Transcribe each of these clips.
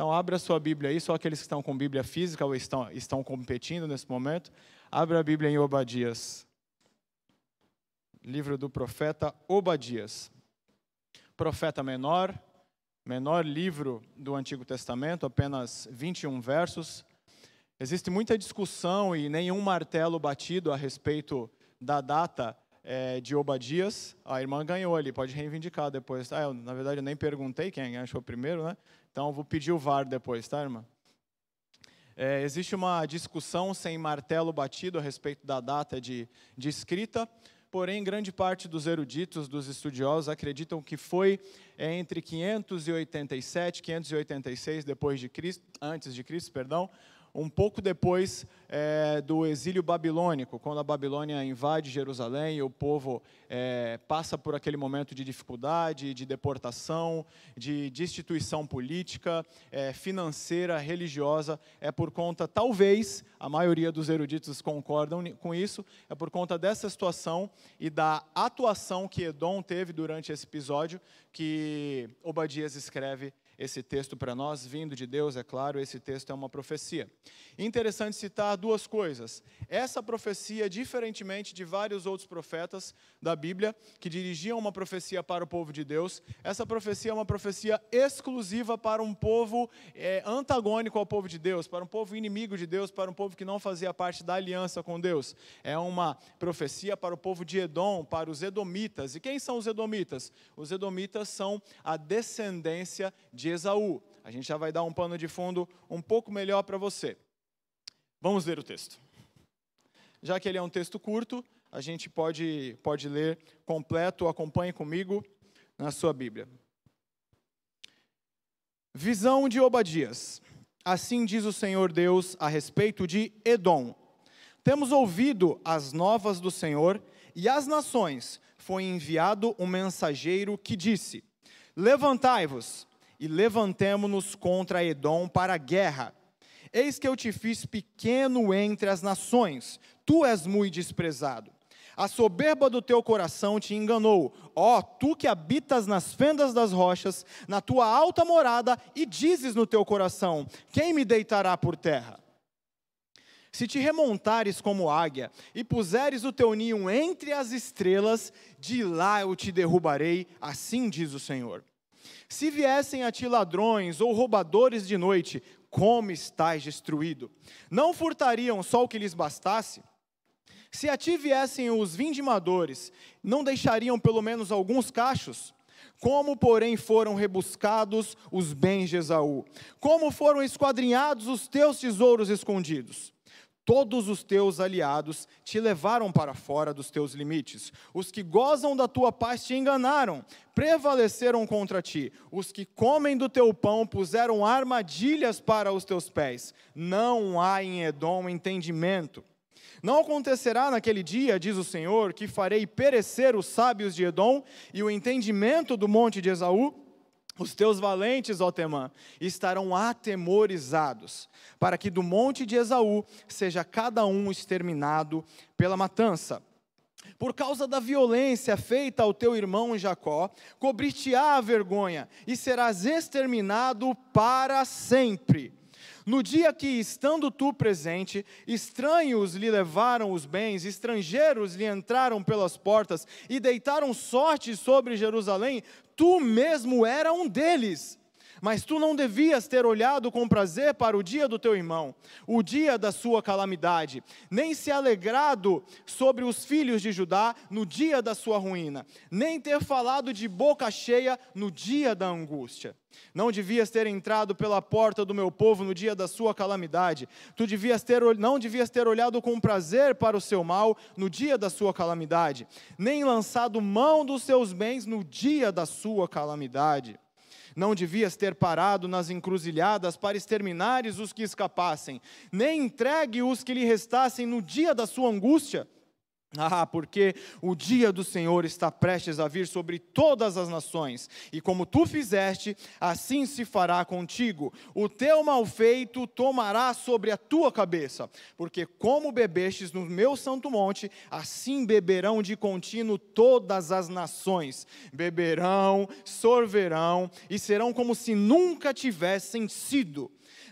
Então, abra sua Bíblia aí, só aqueles que estão com Bíblia física ou estão, estão competindo nesse momento. Abra a Bíblia em Obadias. Livro do profeta Obadias. Profeta menor, menor livro do Antigo Testamento, apenas 21 versos. Existe muita discussão e nenhum martelo batido a respeito da data é, de Obadias. A irmã ganhou ali, pode reivindicar depois. Ah, eu, na verdade, eu nem perguntei quem achou primeiro, né? Então vou pedir o VAR depois, tá, irmã? É, existe uma discussão sem martelo batido a respeito da data de, de escrita, porém, grande parte dos eruditos, dos estudiosos, acreditam que foi é, entre 587 e 586 depois de Cristo, antes de Cristo, perdão, um pouco depois é, do exílio babilônico, quando a Babilônia invade Jerusalém e o povo é, passa por aquele momento de dificuldade, de deportação, de destituição política, é, financeira, religiosa, é por conta, talvez, a maioria dos eruditos concordam com isso, é por conta dessa situação e da atuação que Edom teve durante esse episódio que Obadias escreve esse texto para nós, vindo de Deus, é claro, esse texto é uma profecia. Interessante citar duas coisas. Essa profecia, diferentemente de vários outros profetas da Bíblia, que dirigiam uma profecia para o povo de Deus, essa profecia é uma profecia exclusiva para um povo é, antagônico ao povo de Deus, para um povo inimigo de Deus, para um povo que não fazia parte da aliança com Deus. É uma profecia para o povo de Edom, para os edomitas. E quem são os edomitas? Os edomitas são a descendência de Esaú. A gente já vai dar um pano de fundo um pouco melhor para você. Vamos ler o texto. Já que ele é um texto curto, a gente pode, pode ler completo, acompanhe comigo na sua Bíblia. Visão de Obadias. Assim diz o Senhor Deus a respeito de Edom. Temos ouvido as novas do Senhor, e às nações foi enviado um mensageiro que disse: Levantai-vos, e levantemo-nos contra Edom para a guerra. Eis que eu te fiz pequeno entre as nações, tu és muito desprezado. A soberba do teu coração te enganou, ó, tu que habitas nas fendas das rochas, na tua alta morada, e dizes no teu coração: Quem me deitará por terra? Se te remontares como águia e puseres o teu ninho entre as estrelas, de lá eu te derrubarei, assim diz o Senhor. Se viessem a ti ladrões ou roubadores de noite, como estás destruído? Não furtariam só o que lhes bastasse? Se a ti viessem os vindimadores, não deixariam pelo menos alguns cachos? Como, porém, foram rebuscados os bens de Esaú? Como foram esquadrinhados os teus tesouros escondidos? Todos os teus aliados te levaram para fora dos teus limites. Os que gozam da tua paz te enganaram, prevaleceram contra ti. Os que comem do teu pão puseram armadilhas para os teus pés. Não há em Edom entendimento. Não acontecerá naquele dia, diz o Senhor, que farei perecer os sábios de Edom e o entendimento do monte de Esaú? Os teus valentes, ó Temã, estarão atemorizados, para que do monte de Esaú seja cada um exterminado pela matança. Por causa da violência feita ao teu irmão Jacó, cobrir-te-á a vergonha, e serás exterminado para sempre. No dia que, estando tu presente, estranhos lhe levaram os bens, estrangeiros lhe entraram pelas portas e deitaram sorte sobre Jerusalém, tu mesmo era um deles. Mas tu não devias ter olhado com prazer para o dia do teu irmão, o dia da sua calamidade, nem se alegrado sobre os filhos de Judá no dia da sua ruína, nem ter falado de boca cheia no dia da angústia. Não devias ter entrado pela porta do meu povo no dia da sua calamidade. Tu devias ter, não devias ter olhado com prazer para o seu mal no dia da sua calamidade, nem lançado mão dos seus bens no dia da sua calamidade. Não devias ter parado nas encruzilhadas para exterminares os que escapassem, nem entregue os que lhe restassem no dia da sua angústia. Ah, porque o dia do Senhor está prestes a vir sobre todas as nações, e como tu fizeste, assim se fará contigo. O teu malfeito tomará sobre a tua cabeça, porque como bebestes no meu santo monte, assim beberão de contínuo todas as nações. Beberão, sorverão e serão como se nunca tivessem sido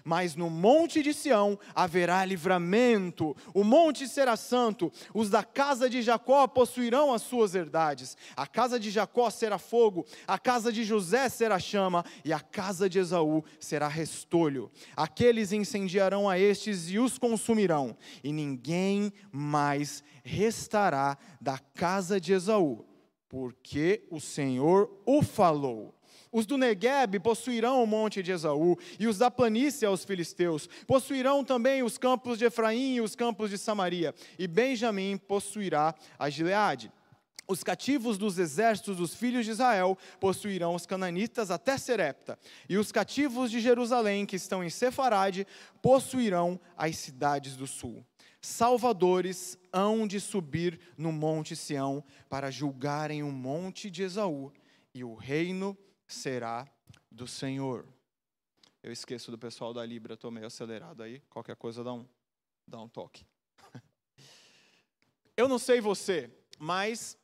mas no monte de Sião haverá livramento, o monte será santo, os da casa de Jacó possuirão as suas herdades, a casa de Jacó será fogo, a casa de José será chama, e a casa de Esaú será restolho. Aqueles incendiarão a estes e os consumirão, e ninguém mais restará da casa de Esaú, porque o Senhor o falou. Os do Negueb possuirão o monte de Esaú, e os da planície aos filisteus. Possuirão também os campos de Efraim e os campos de Samaria, e Benjamim possuirá a Gileade. Os cativos dos exércitos dos filhos de Israel possuirão os cananitas até Serepta, e os cativos de Jerusalém, que estão em Sefarade, possuirão as cidades do sul. Salvadores hão de subir no monte Sião para julgarem o monte de Esaú, e o reino será do Senhor. Eu esqueço do pessoal da Libra, estou meio acelerado aí. Qualquer coisa dá um, dá um toque. Eu não sei você, mas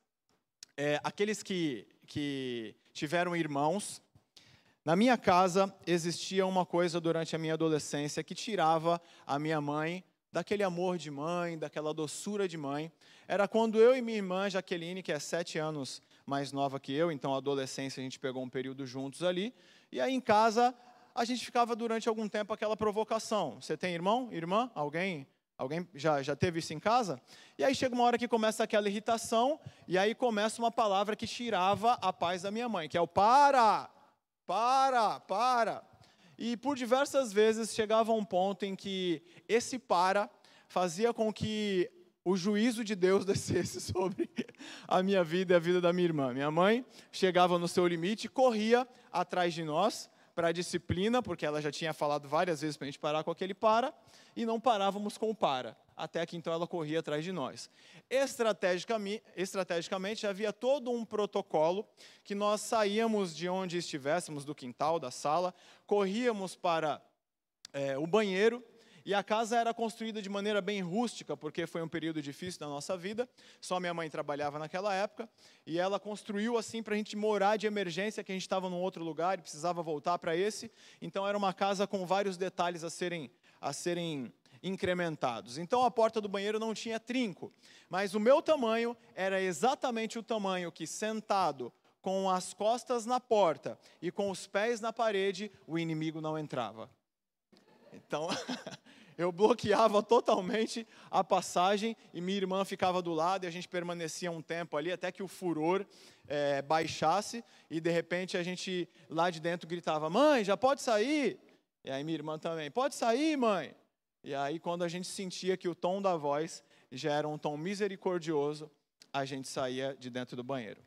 é, aqueles que, que tiveram irmãos, na minha casa existia uma coisa durante a minha adolescência que tirava a minha mãe daquele amor de mãe, daquela doçura de mãe. Era quando eu e minha irmã Jaqueline, que é sete anos mais nova que eu, então adolescência a gente pegou um período juntos ali. E aí em casa a gente ficava durante algum tempo aquela provocação. Você tem irmão, irmã, alguém? Alguém já, já teve isso em casa? E aí chega uma hora que começa aquela irritação, e aí começa uma palavra que tirava a paz da minha mãe, que é o para, para, para. E por diversas vezes chegava um ponto em que esse para fazia com que o juízo de Deus descesse sobre a minha vida e a vida da minha irmã. Minha mãe chegava no seu limite, corria atrás de nós para a disciplina, porque ela já tinha falado várias vezes para a gente parar com aquele para, e não parávamos com o para, até que então ela corria atrás de nós. Estrategicamente, estrategicamente havia todo um protocolo que nós saíamos de onde estivéssemos, do quintal, da sala, corríamos para é, o banheiro, e a casa era construída de maneira bem rústica, porque foi um período difícil da nossa vida. Só minha mãe trabalhava naquela época. E ela construiu assim para a gente morar de emergência, que a gente estava num outro lugar e precisava voltar para esse. Então era uma casa com vários detalhes a serem, a serem incrementados. Então a porta do banheiro não tinha trinco, mas o meu tamanho era exatamente o tamanho que sentado com as costas na porta e com os pés na parede, o inimigo não entrava. Então, eu bloqueava totalmente a passagem e minha irmã ficava do lado e a gente permanecia um tempo ali até que o furor é, baixasse e de repente a gente lá de dentro gritava: Mãe, já pode sair? E aí minha irmã também: Pode sair, mãe? E aí quando a gente sentia que o tom da voz já era um tom misericordioso, a gente saía de dentro do banheiro.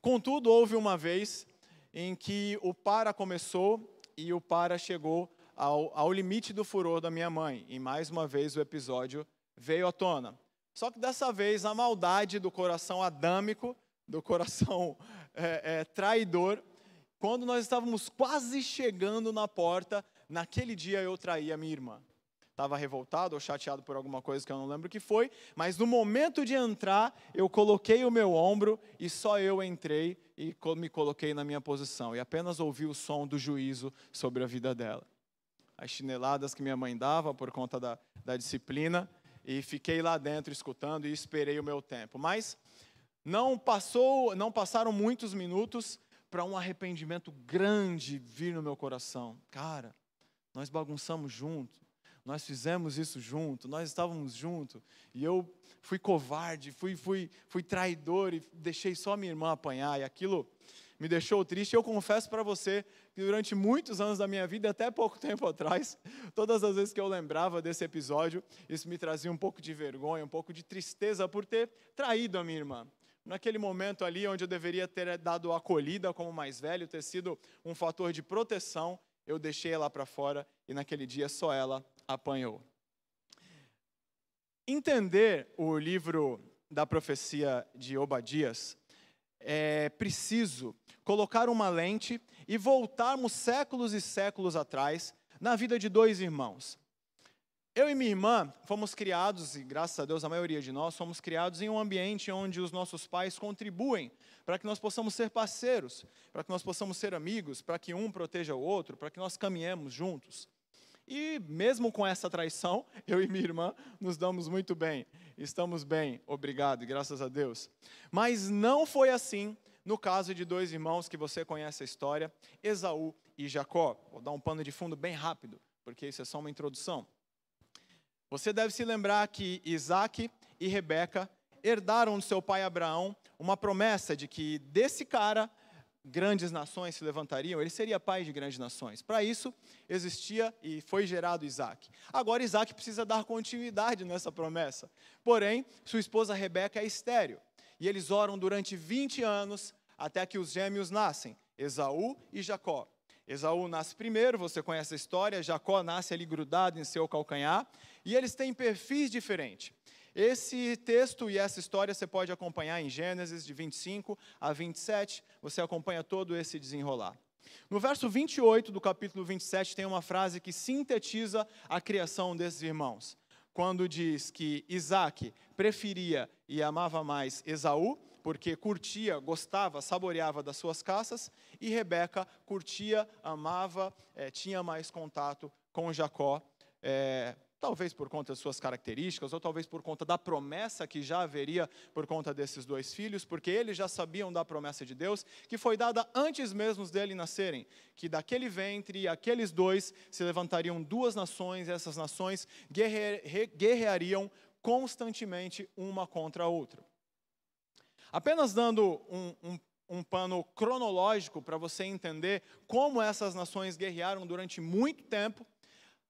Contudo, houve uma vez em que o para começou e o para chegou ao, ao limite do furor da minha mãe. E mais uma vez o episódio veio à tona. Só que dessa vez a maldade do coração adâmico, do coração é, é, traidor, quando nós estávamos quase chegando na porta, naquele dia eu traí a minha irmã. Estava revoltado ou chateado por alguma coisa que eu não lembro o que foi, mas no momento de entrar, eu coloquei o meu ombro e só eu entrei e me coloquei na minha posição e apenas ouvi o som do juízo sobre a vida dela as chineladas que minha mãe dava por conta da, da disciplina e fiquei lá dentro escutando e esperei o meu tempo. Mas não passou, não passaram muitos minutos para um arrependimento grande vir no meu coração. Cara, nós bagunçamos junto, nós fizemos isso junto, nós estávamos juntos e eu fui covarde, fui, fui, fui traidor e deixei só minha irmã apanhar e aquilo me deixou triste. Eu confesso para você que durante muitos anos da minha vida, até pouco tempo atrás, todas as vezes que eu lembrava desse episódio, isso me trazia um pouco de vergonha, um pouco de tristeza por ter traído a minha irmã. Naquele momento ali onde eu deveria ter dado acolhida como mais velho, ter sido um fator de proteção, eu deixei ela para fora e naquele dia só ela apanhou. Entender o livro da profecia de Obadias, é preciso colocar uma lente e voltarmos séculos e séculos atrás na vida de dois irmãos. Eu e minha irmã fomos criados, e graças a Deus a maioria de nós fomos criados em um ambiente onde os nossos pais contribuem para que nós possamos ser parceiros, para que nós possamos ser amigos, para que um proteja o outro, para que nós caminhemos juntos. E mesmo com essa traição, eu e minha irmã nos damos muito bem. Estamos bem, obrigado e graças a Deus. Mas não foi assim no caso de dois irmãos que você conhece a história, Esaú e Jacó. Vou dar um pano de fundo bem rápido, porque isso é só uma introdução. Você deve se lembrar que Isaac e Rebeca herdaram do seu pai Abraão uma promessa de que desse cara grandes nações se levantariam, ele seria pai de grandes nações. Para isso, existia e foi gerado Isaac. Agora, Isaac precisa dar continuidade nessa promessa. Porém, sua esposa Rebeca é estéreo. E eles oram durante 20 anos até que os gêmeos nascem, Esaú e Jacó. Esaú nasce primeiro, você conhece a história, Jacó nasce ali grudado em seu calcanhar, e eles têm perfis diferentes. Esse texto e essa história você pode acompanhar em Gênesis de 25 a 27, você acompanha todo esse desenrolar. No verso 28 do capítulo 27 tem uma frase que sintetiza a criação desses irmãos. Quando diz que Isaac preferia e amava mais Esaú, porque curtia, gostava, saboreava das suas caças, e Rebeca curtia, amava, é, tinha mais contato com Jacó, é, talvez por conta das suas características, ou talvez por conta da promessa que já haveria por conta desses dois filhos, porque eles já sabiam da promessa de Deus, que foi dada antes mesmo dele nascerem, que daquele ventre, aqueles dois, se levantariam duas nações, e essas nações guerreariam constantemente uma contra a outra. Apenas dando um, um, um pano cronológico para você entender como essas nações guerrearam durante muito tempo.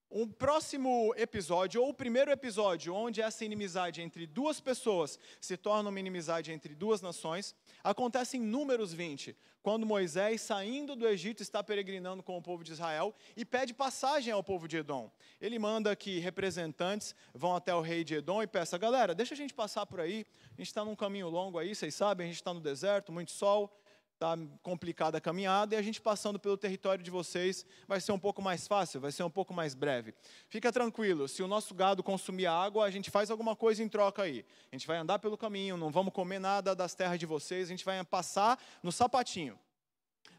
O próximo episódio, ou o primeiro episódio, onde essa inimizade entre duas pessoas se torna uma inimizade entre duas nações, acontece em Números 20, quando Moisés, saindo do Egito, está peregrinando com o povo de Israel e pede passagem ao povo de Edom. Ele manda que representantes vão até o rei de Edom e peça: galera, deixa a gente passar por aí, a gente está num caminho longo aí, vocês sabem, a gente está no deserto, muito sol, está complicada a caminhada e a gente passando pelo território de vocês vai ser um pouco mais fácil, vai ser um pouco mais breve. Fica tranquilo, se o nosso gado consumir água, a gente faz alguma coisa em troca aí. A gente vai andar pelo caminho, não vamos comer nada das terras de vocês, a gente vai passar no sapatinho.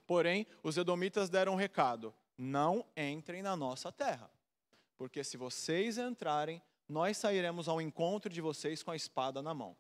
Porém, os edomitas deram um recado: não entrem na nossa terra, porque se vocês entrarem, nós sairemos ao encontro de vocês com a espada na mão.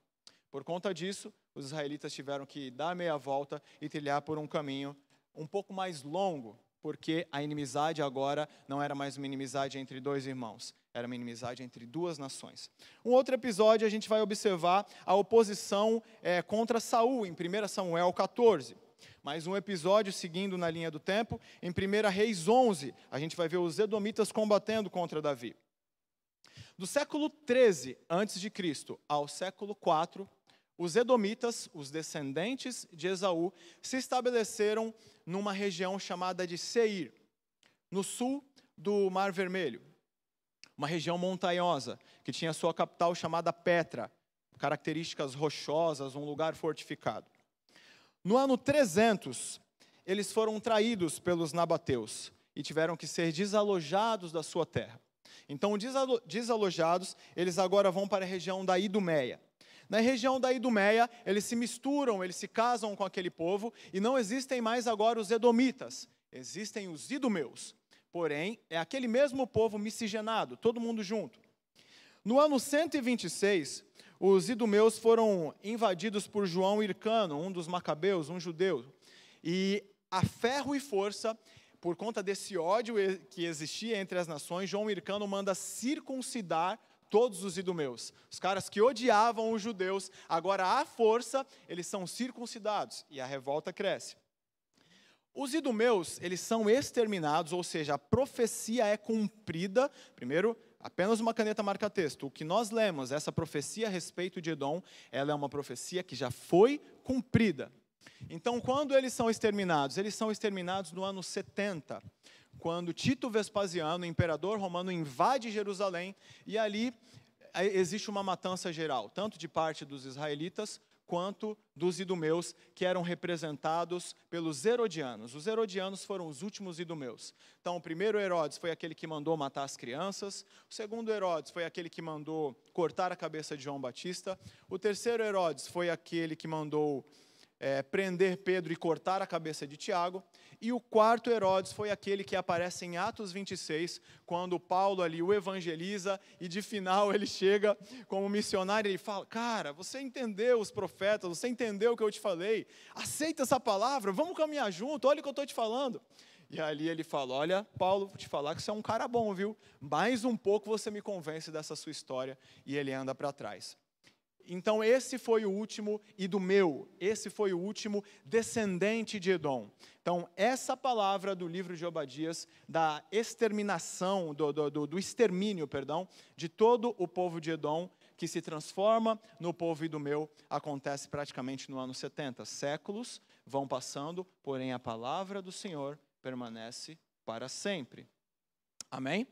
Por conta disso, os israelitas tiveram que dar meia volta e trilhar por um caminho um pouco mais longo, porque a inimizade agora não era mais uma inimizade entre dois irmãos, era uma inimizade entre duas nações. Um outro episódio a gente vai observar a oposição é, contra Saul em 1 Samuel 14. Mais um episódio seguindo na linha do tempo, em 1 Reis 11, a gente vai ver os edomitas combatendo contra Davi. Do século 13 a.C. ao século 4 os edomitas, os descendentes de Esaú, se estabeleceram numa região chamada de Seir, no sul do Mar Vermelho. Uma região montanhosa, que tinha sua capital chamada Petra, características rochosas, um lugar fortificado. No ano 300, eles foram traídos pelos nabateus e tiveram que ser desalojados da sua terra. Então, desalojados, eles agora vão para a região da Idumeia. Na região da Idumeia, eles se misturam, eles se casam com aquele povo, e não existem mais agora os edomitas, existem os idumeus. Porém, é aquele mesmo povo miscigenado, todo mundo junto. No ano 126, os idumeus foram invadidos por João Hircano, um dos macabeus, um judeu. E a ferro e força, por conta desse ódio que existia entre as nações, João Hircano manda circuncidar todos os idumeus. Os caras que odiavam os judeus, agora à força, eles são circuncidados e a revolta cresce. Os idumeus, eles são exterminados, ou seja, a profecia é cumprida. Primeiro, apenas uma caneta marca texto. O que nós lemos, essa profecia a respeito de Edom, ela é uma profecia que já foi cumprida. Então, quando eles são exterminados? Eles são exterminados no ano 70 quando Tito Vespasiano, imperador romano, invade Jerusalém e ali existe uma matança geral, tanto de parte dos israelitas quanto dos idumeus, que eram representados pelos herodianos. Os herodianos foram os últimos idumeus. Então, o primeiro Herodes foi aquele que mandou matar as crianças, o segundo Herodes foi aquele que mandou cortar a cabeça de João Batista, o terceiro Herodes foi aquele que mandou é, prender Pedro e cortar a cabeça de Tiago. E o quarto Herodes foi aquele que aparece em Atos 26, quando Paulo ali o evangeliza e de final ele chega como missionário e fala: Cara, você entendeu os profetas, você entendeu o que eu te falei, aceita essa palavra, vamos caminhar junto, olha o que eu estou te falando. E ali ele fala: Olha, Paulo, vou te falar que você é um cara bom, viu? Mais um pouco você me convence dessa sua história. E ele anda para trás. Então, esse foi o último e do meu, esse foi o último descendente de Edom. Então, essa palavra do livro de Obadias, da exterminação, do, do, do extermínio, perdão, de todo o povo de Edom, que se transforma no povo idumeu, acontece praticamente no ano 70. Séculos vão passando, porém a palavra do Senhor permanece para sempre. Amém?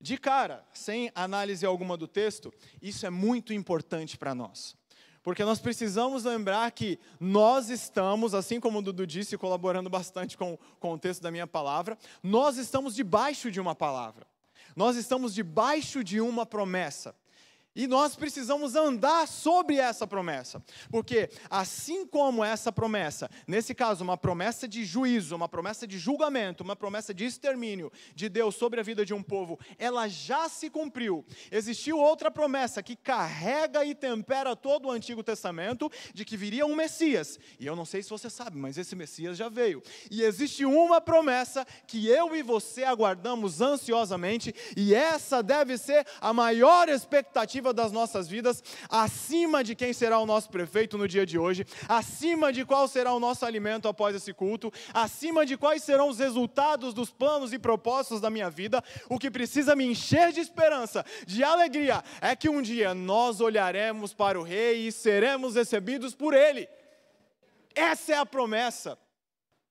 De cara, sem análise alguma do texto, isso é muito importante para nós. Porque nós precisamos lembrar que nós estamos, assim como o Dudu disse, colaborando bastante com, com o texto da minha palavra, nós estamos debaixo de uma palavra. Nós estamos debaixo de uma promessa. E nós precisamos andar sobre essa promessa, porque assim como essa promessa, nesse caso, uma promessa de juízo, uma promessa de julgamento, uma promessa de extermínio de Deus sobre a vida de um povo, ela já se cumpriu. Existiu outra promessa que carrega e tempera todo o Antigo Testamento de que viria um Messias. E eu não sei se você sabe, mas esse Messias já veio. E existe uma promessa que eu e você aguardamos ansiosamente, e essa deve ser a maior expectativa das nossas vidas, acima de quem será o nosso prefeito no dia de hoje, acima de qual será o nosso alimento após esse culto, acima de quais serão os resultados dos planos e propósitos da minha vida, o que precisa me encher de esperança, de alegria, é que um dia nós olharemos para o Rei e seremos recebidos por Ele. Essa é a promessa.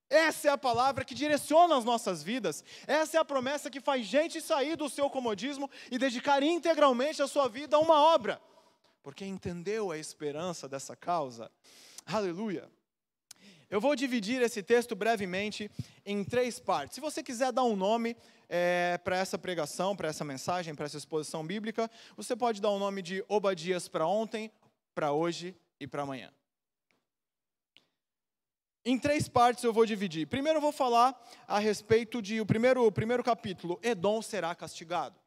Essa é a palavra que direciona as nossas vidas. Essa é a promessa que faz gente sair do seu comodismo e dedicar integralmente a sua vida a uma obra, porque entendeu a esperança dessa causa. Aleluia. Eu vou dividir esse texto brevemente em três partes. Se você quiser dar um nome é, para essa pregação, para essa mensagem, para essa exposição bíblica, você pode dar o um nome de Obadias para ontem, para hoje e para amanhã. Em três partes eu vou dividir. Primeiro eu vou falar a respeito de o primeiro, o primeiro capítulo, Edom será castigado.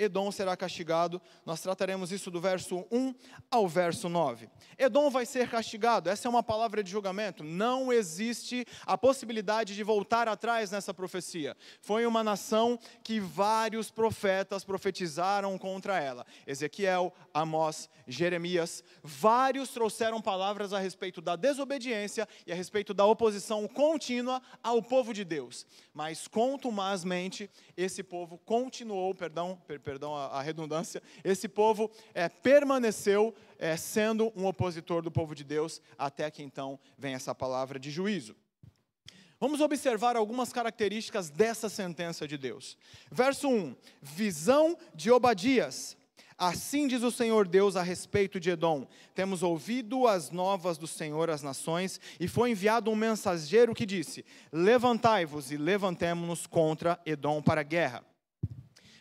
Edom será castigado. Nós trataremos isso do verso 1 ao verso 9. Edom vai ser castigado. Essa é uma palavra de julgamento. Não existe a possibilidade de voltar atrás nessa profecia. Foi uma nação que vários profetas profetizaram contra ela. Ezequiel, Amós, Jeremias, vários trouxeram palavras a respeito da desobediência e a respeito da oposição contínua ao povo de Deus. Mas contumazmente esse povo continuou, perdão, per, perdão a, a, redundância, esse povo é, permaneceu é, sendo um opositor do povo de Deus, até que então vem essa palavra de juízo. Vamos observar algumas características dessa sentença de Deus. Verso 1: visão de Obadias. Assim diz o Senhor Deus a respeito de Edom: Temos ouvido as novas do Senhor às nações, e foi enviado um mensageiro que disse: Levantai-vos e levantemo-nos contra Edom para a guerra.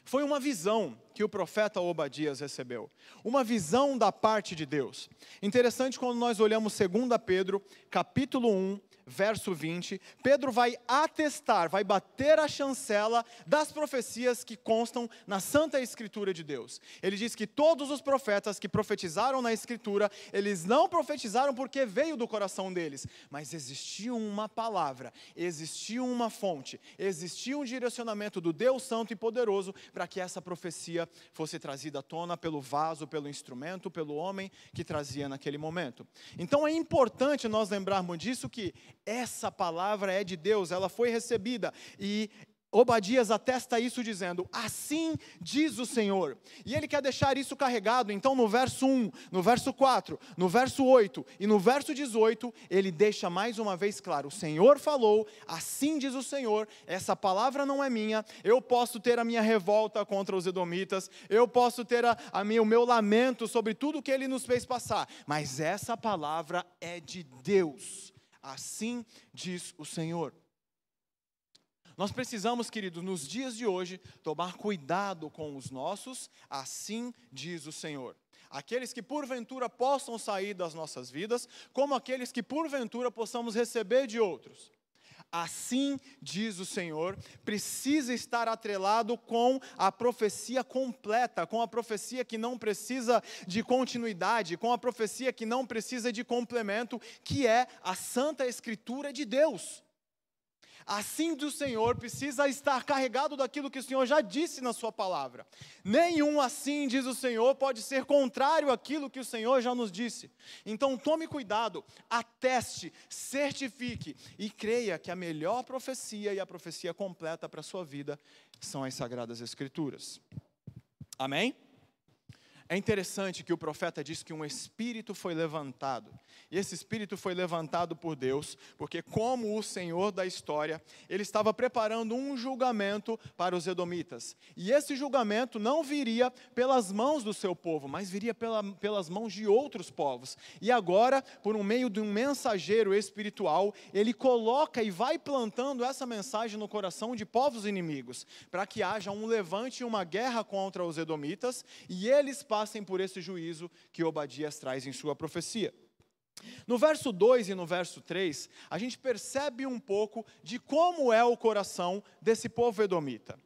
Foi uma visão que o profeta Obadias recebeu, uma visão da parte de Deus. Interessante quando nós olhamos 2 Pedro, capítulo 1, verso 20, Pedro vai atestar, vai bater a chancela das profecias que constam na Santa Escritura de Deus. Ele diz que todos os profetas que profetizaram na Escritura, eles não profetizaram porque veio do coração deles, mas existia uma palavra, existia uma fonte, existia um direcionamento do Deus Santo e Poderoso para que essa profecia fosse trazida à tona pelo vaso, pelo instrumento, pelo homem que trazia naquele momento. Então é importante nós lembrarmos disso que essa palavra é de Deus, ela foi recebida e Obadias atesta isso dizendo: Assim diz o Senhor. E ele quer deixar isso carregado, então no verso 1, no verso 4, no verso 8 e no verso 18, ele deixa mais uma vez claro: O Senhor falou, assim diz o Senhor, essa palavra não é minha, eu posso ter a minha revolta contra os edomitas, eu posso ter a, a minha, o meu lamento sobre tudo que ele nos fez passar, mas essa palavra é de Deus. Assim diz o Senhor. Nós precisamos, queridos, nos dias de hoje, tomar cuidado com os nossos, assim diz o Senhor. Aqueles que porventura possam sair das nossas vidas, como aqueles que porventura possamos receber de outros. Assim diz o Senhor, precisa estar atrelado com a profecia completa, com a profecia que não precisa de continuidade, com a profecia que não precisa de complemento, que é a Santa Escritura de Deus assim do Senhor precisa estar carregado daquilo que o Senhor já disse na Sua palavra. Nenhum assim, diz o Senhor, pode ser contrário àquilo que o Senhor já nos disse. Então tome cuidado, ateste, certifique e creia que a melhor profecia e a profecia completa para a sua vida são as Sagradas Escrituras. Amém? É interessante que o profeta diz que um espírito foi levantado. E esse espírito foi levantado por Deus, porque, como o Senhor da história, ele estava preparando um julgamento para os edomitas. E esse julgamento não viria pelas mãos do seu povo, mas viria pela, pelas mãos de outros povos. E agora, por um meio de um mensageiro espiritual, ele coloca e vai plantando essa mensagem no coração de povos inimigos, para que haja um levante e uma guerra contra os edomitas, e eles passem por esse juízo que Obadias traz em sua profecia. No verso 2 e no verso 3, a gente percebe um pouco de como é o coração desse povo edomita.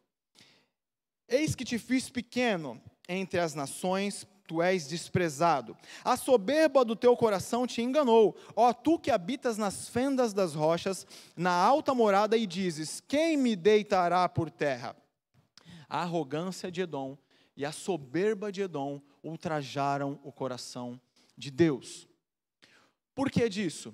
Eis que te fiz pequeno entre as nações, tu és desprezado. A soberba do teu coração te enganou. Ó tu que habitas nas fendas das rochas, na alta morada, e dizes: Quem me deitará por terra? A arrogância de Edom e a soberba de Edom ultrajaram o coração de Deus. Por que disso?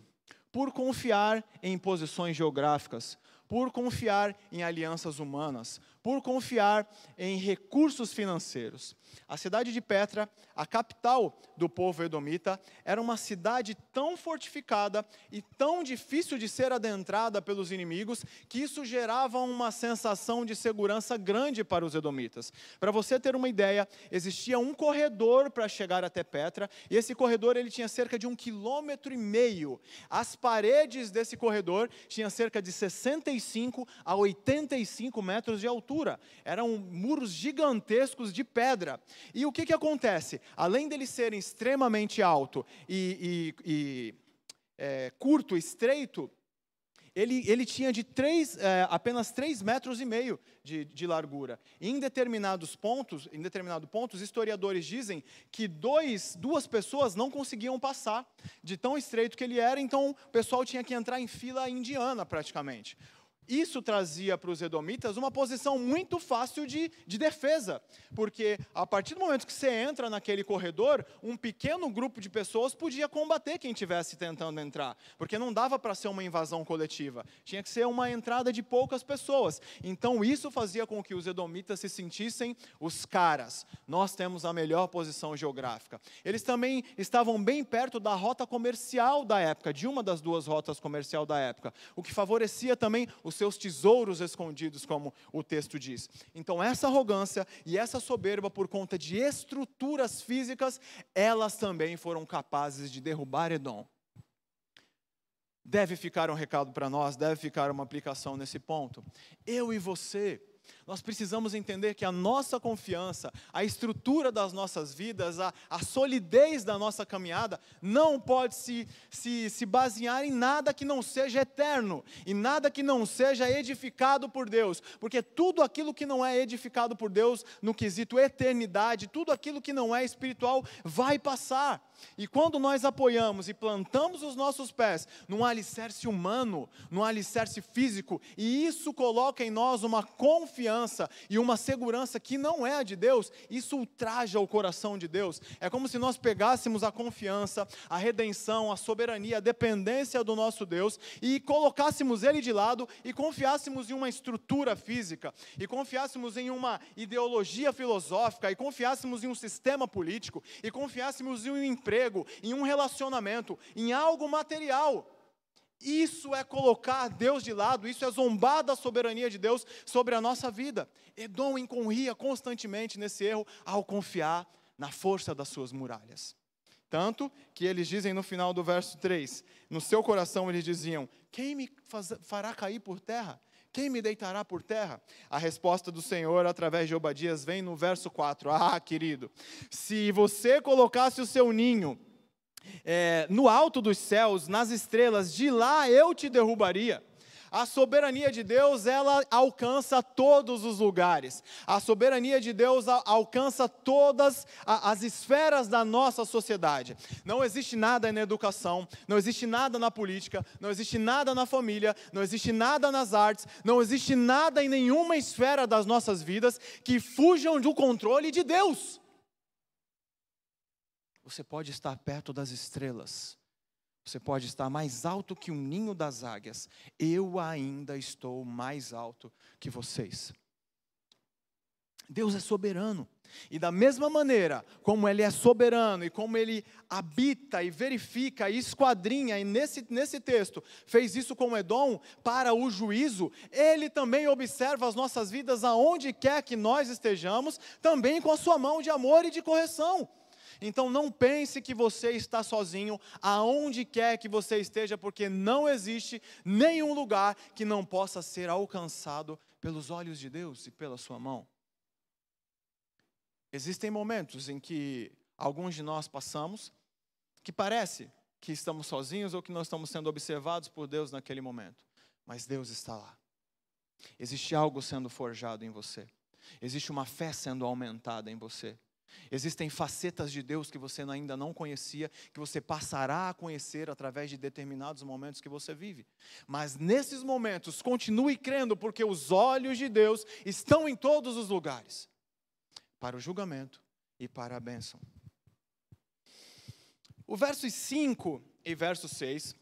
Por confiar em posições geográficas, por confiar em alianças humanas, por confiar em recursos financeiros. A cidade de Petra, a capital do povo edomita, era uma cidade tão fortificada e tão difícil de ser adentrada pelos inimigos que isso gerava uma sensação de segurança grande para os edomitas. Para você ter uma ideia, existia um corredor para chegar até Petra e esse corredor ele tinha cerca de um quilômetro e meio. As paredes desse corredor tinham cerca de 65 a 85 metros de altura. Eram muros gigantescos de pedra. E o que, que acontece? Além deles serem extremamente alto e, e, e é, curto, estreito, ele, ele, tinha de três, é, apenas 3 metros e meio de, de, largura. Em determinados pontos, em determinado pontos, historiadores dizem que dois, duas pessoas não conseguiam passar de tão estreito que ele era, então o pessoal tinha que entrar em fila indiana praticamente. Isso trazia para os edomitas uma posição muito fácil de, de defesa, porque a partir do momento que você entra naquele corredor, um pequeno grupo de pessoas podia combater quem estivesse tentando entrar, porque não dava para ser uma invasão coletiva, tinha que ser uma entrada de poucas pessoas. Então isso fazia com que os edomitas se sentissem os caras. Nós temos a melhor posição geográfica. Eles também estavam bem perto da rota comercial da época, de uma das duas rotas comercial da época, o que favorecia também os seus tesouros escondidos, como o texto diz. Então, essa arrogância e essa soberba, por conta de estruturas físicas, elas também foram capazes de derrubar Edom. Deve ficar um recado para nós, deve ficar uma aplicação nesse ponto. Eu e você nós precisamos entender que a nossa confiança, a estrutura das nossas vidas, a, a solidez da nossa caminhada, não pode se, se, se basear em nada que não seja eterno, e nada que não seja edificado por Deus, porque tudo aquilo que não é edificado por Deus, no quesito eternidade, tudo aquilo que não é espiritual, vai passar. E quando nós apoiamos e plantamos os nossos pés num alicerce humano, num alicerce físico, e isso coloca em nós uma confiança, confiança e uma segurança que não é a de Deus, isso ultraja o coração de Deus. É como se nós pegássemos a confiança, a redenção, a soberania, a dependência do nosso Deus e colocássemos ele de lado e confiássemos em uma estrutura física, e confiássemos em uma ideologia filosófica, e confiássemos em um sistema político, e confiássemos em um emprego, em um relacionamento, em algo material. Isso é colocar Deus de lado, isso é zombar da soberania de Deus sobre a nossa vida. Edom incorria constantemente nesse erro ao confiar na força das suas muralhas. Tanto que eles dizem no final do verso 3: no seu coração eles diziam: Quem me faz, fará cair por terra? Quem me deitará por terra? A resposta do Senhor através de Obadias vem no verso 4. Ah, querido, se você colocasse o seu ninho é, no alto dos céus, nas estrelas, de lá eu te derrubaria. A soberania de Deus, ela alcança todos os lugares. A soberania de Deus alcança todas as esferas da nossa sociedade. Não existe nada na educação, não existe nada na política, não existe nada na família, não existe nada nas artes, não existe nada em nenhuma esfera das nossas vidas que fujam do controle de Deus. Você pode estar perto das estrelas, você pode estar mais alto que o ninho das águias, eu ainda estou mais alto que vocês. Deus é soberano. E da mesma maneira como Ele é soberano e como Ele habita e verifica e esquadrinha, e nesse, nesse texto fez isso com Edom para o juízo, Ele também observa as nossas vidas aonde quer que nós estejamos, também com a Sua mão de amor e de correção. Então não pense que você está sozinho aonde quer que você esteja, porque não existe nenhum lugar que não possa ser alcançado pelos olhos de Deus e pela sua mão. Existem momentos em que alguns de nós passamos que parece que estamos sozinhos ou que nós estamos sendo observados por Deus naquele momento, mas Deus está lá. Existe algo sendo forjado em você. Existe uma fé sendo aumentada em você. Existem facetas de Deus que você ainda não conhecia, que você passará a conhecer através de determinados momentos que você vive. Mas nesses momentos, continue crendo, porque os olhos de Deus estão em todos os lugares para o julgamento e para a bênção. O verso 5 e verso 6,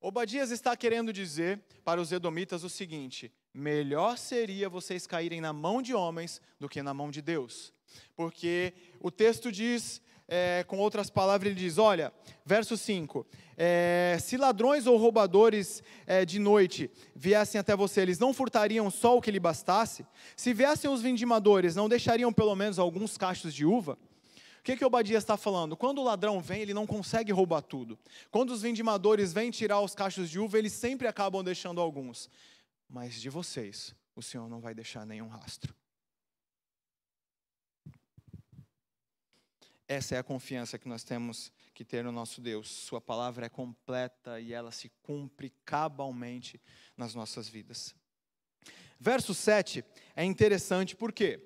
Obadias está querendo dizer para os edomitas o seguinte: melhor seria vocês caírem na mão de homens do que na mão de Deus. Porque o texto diz, é, com outras palavras, ele diz: olha, verso 5: é, se ladrões ou roubadores é, de noite viessem até você, eles não furtariam só o que lhe bastasse? Se viessem os vindimadores, não deixariam pelo menos alguns cachos de uva? O que, que Obadias está falando? Quando o ladrão vem, ele não consegue roubar tudo. Quando os vindimadores vêm tirar os cachos de uva, eles sempre acabam deixando alguns. Mas de vocês, o Senhor não vai deixar nenhum rastro. Essa é a confiança que nós temos que ter no nosso Deus. Sua palavra é completa e ela se cumpre cabalmente nas nossas vidas. Verso 7 é interessante porque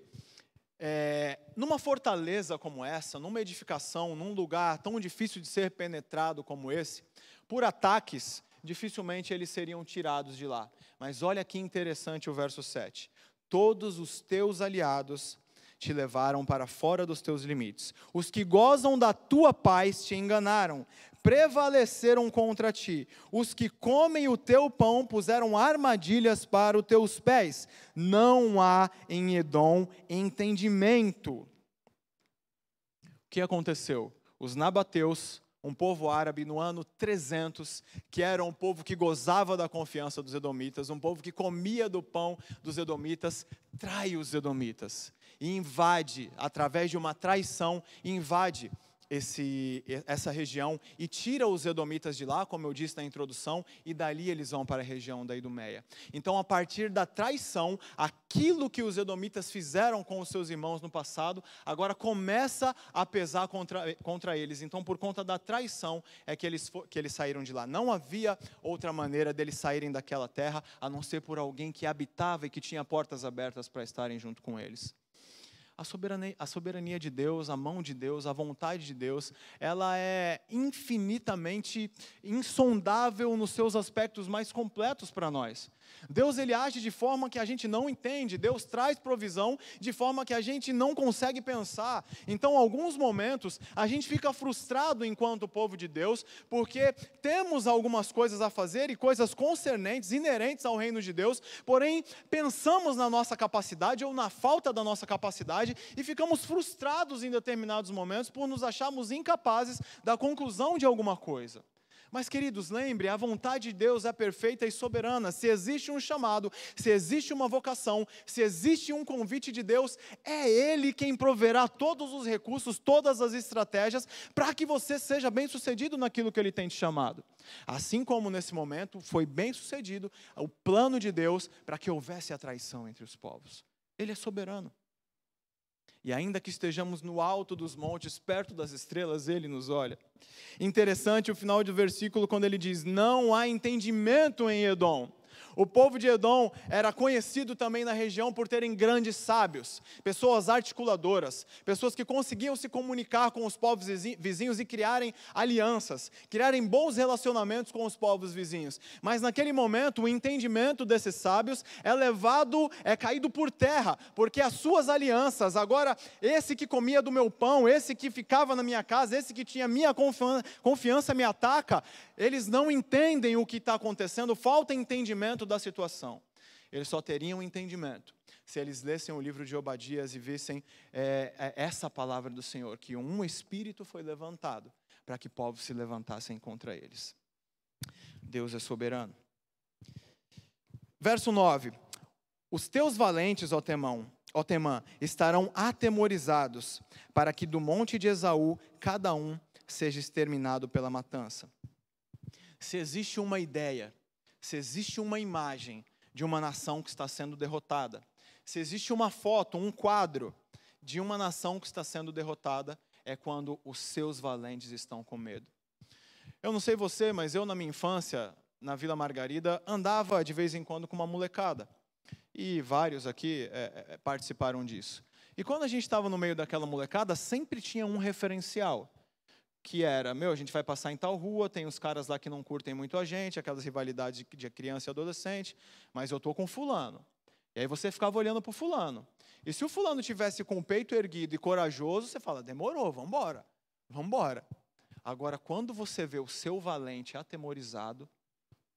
é, numa fortaleza como essa, numa edificação, num lugar tão difícil de ser penetrado como esse, por ataques, dificilmente eles seriam tirados de lá. Mas olha que interessante o verso 7. Todos os teus aliados te levaram para fora dos teus limites. Os que gozam da tua paz te enganaram, prevaleceram contra ti. Os que comem o teu pão puseram armadilhas para os teus pés. Não há em Edom entendimento. O que aconteceu? Os nabateus um povo árabe no ano 300, que era um povo que gozava da confiança dos edomitas, um povo que comia do pão dos edomitas, trai os edomitas e invade, através de uma traição, invade esse, essa região e tira os edomitas de lá, como eu disse na introdução, e dali eles vão para a região da Idumeia. Então, a partir da traição, aquilo que os edomitas fizeram com os seus irmãos no passado, agora começa a pesar contra, contra eles. Então, por conta da traição, é que eles, que eles saíram de lá. Não havia outra maneira deles saírem daquela terra, a não ser por alguém que habitava e que tinha portas abertas para estarem junto com eles. A soberania, a soberania de Deus, a mão de Deus, a vontade de Deus, ela é infinitamente insondável nos seus aspectos mais completos para nós. Deus ele age de forma que a gente não entende, Deus traz provisão de forma que a gente não consegue pensar. Então, alguns momentos a gente fica frustrado enquanto povo de Deus, porque temos algumas coisas a fazer e coisas concernentes, inerentes ao reino de Deus, porém pensamos na nossa capacidade ou na falta da nossa capacidade e ficamos frustrados em determinados momentos por nos acharmos incapazes da conclusão de alguma coisa. Mas, queridos, lembre, a vontade de Deus é perfeita e soberana. Se existe um chamado, se existe uma vocação, se existe um convite de Deus, é Ele quem proverá todos os recursos, todas as estratégias, para que você seja bem sucedido naquilo que Ele tem te chamado. Assim como nesse momento foi bem sucedido o plano de Deus para que houvesse a traição entre os povos. Ele é soberano. E ainda que estejamos no alto dos montes, perto das estrelas, ele nos olha. Interessante o final do versículo quando ele diz: Não há entendimento em Edom. O povo de Edom era conhecido também na região por terem grandes sábios, pessoas articuladoras, pessoas que conseguiam se comunicar com os povos vizinhos e criarem alianças, criarem bons relacionamentos com os povos vizinhos. Mas naquele momento, o entendimento desses sábios é levado, é caído por terra, porque as suas alianças, agora, esse que comia do meu pão, esse que ficava na minha casa, esse que tinha minha confiança me ataca, eles não entendem o que está acontecendo, falta entendimento entendimento da situação. Eles só teriam entendimento se eles lessem o livro de Obadias e vissem é, é, essa palavra do Senhor, que um espírito foi levantado para que povos se levantassem contra eles. Deus é soberano. Verso 9: Os teus valentes, ó Temão, ó Temã, estarão atemorizados, para que do monte de Esaú cada um seja exterminado pela matança. Se existe uma ideia se existe uma imagem de uma nação que está sendo derrotada, se existe uma foto, um quadro de uma nação que está sendo derrotada, é quando os seus valentes estão com medo. Eu não sei você, mas eu na minha infância, na Vila Margarida, andava de vez em quando com uma molecada. E vários aqui é, é, participaram disso. E quando a gente estava no meio daquela molecada, sempre tinha um referencial que era, meu, a gente vai passar em tal rua, tem os caras lá que não curtem muito a gente, aquelas rivalidades de criança e adolescente, mas eu tô com fulano. E aí você ficava olhando para o fulano. E se o fulano tivesse com o peito erguido e corajoso, você fala, demorou, vamos embora, vamos embora. Agora, quando você vê o seu valente atemorizado,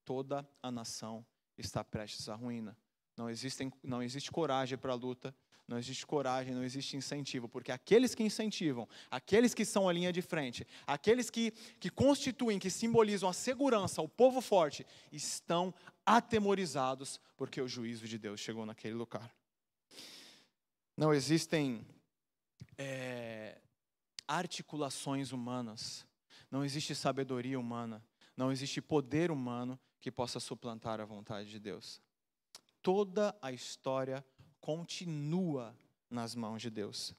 toda a nação está prestes à ruína. Não, existem, não existe coragem para a luta, não existe coragem, não existe incentivo, porque aqueles que incentivam, aqueles que são a linha de frente, aqueles que, que constituem, que simbolizam a segurança, o povo forte, estão atemorizados, porque o juízo de Deus chegou naquele lugar. Não existem é, articulações humanas, não existe sabedoria humana, não existe poder humano que possa suplantar a vontade de Deus. Toda a história continua nas mãos de Deus.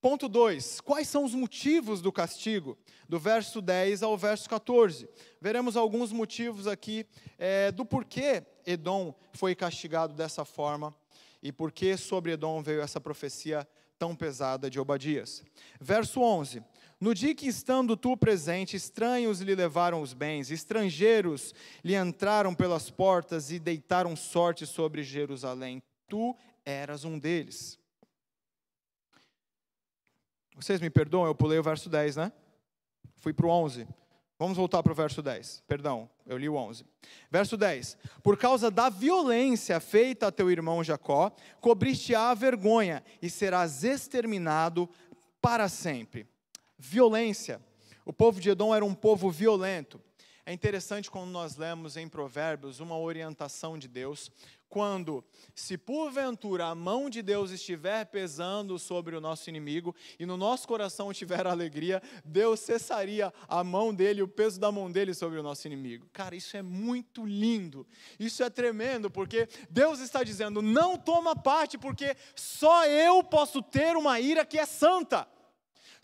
Ponto 2. Quais são os motivos do castigo? Do verso 10 ao verso 14. Veremos alguns motivos aqui é, do porquê Edom foi castigado dessa forma e por que sobre Edom veio essa profecia tão pesada de Obadias. Verso 11: No dia que estando tu presente, estranhos lhe levaram os bens, estrangeiros lhe entraram pelas portas e deitaram sorte sobre Jerusalém tu eras um deles. Vocês me perdoam, eu pulei o verso 10, né? Fui para o 11. Vamos voltar para o verso 10. Perdão, eu li o 11. Verso 10. Por causa da violência feita a teu irmão Jacó, cobriste-á a vergonha e serás exterminado para sempre. Violência. O povo de Edom era um povo violento. É interessante quando nós lemos em Provérbios uma orientação de Deus quando, se porventura a mão de Deus estiver pesando sobre o nosso inimigo e no nosso coração tiver alegria, Deus cessaria a mão dele, o peso da mão dele sobre o nosso inimigo. Cara, isso é muito lindo, isso é tremendo, porque Deus está dizendo: não toma parte, porque só eu posso ter uma ira que é santa.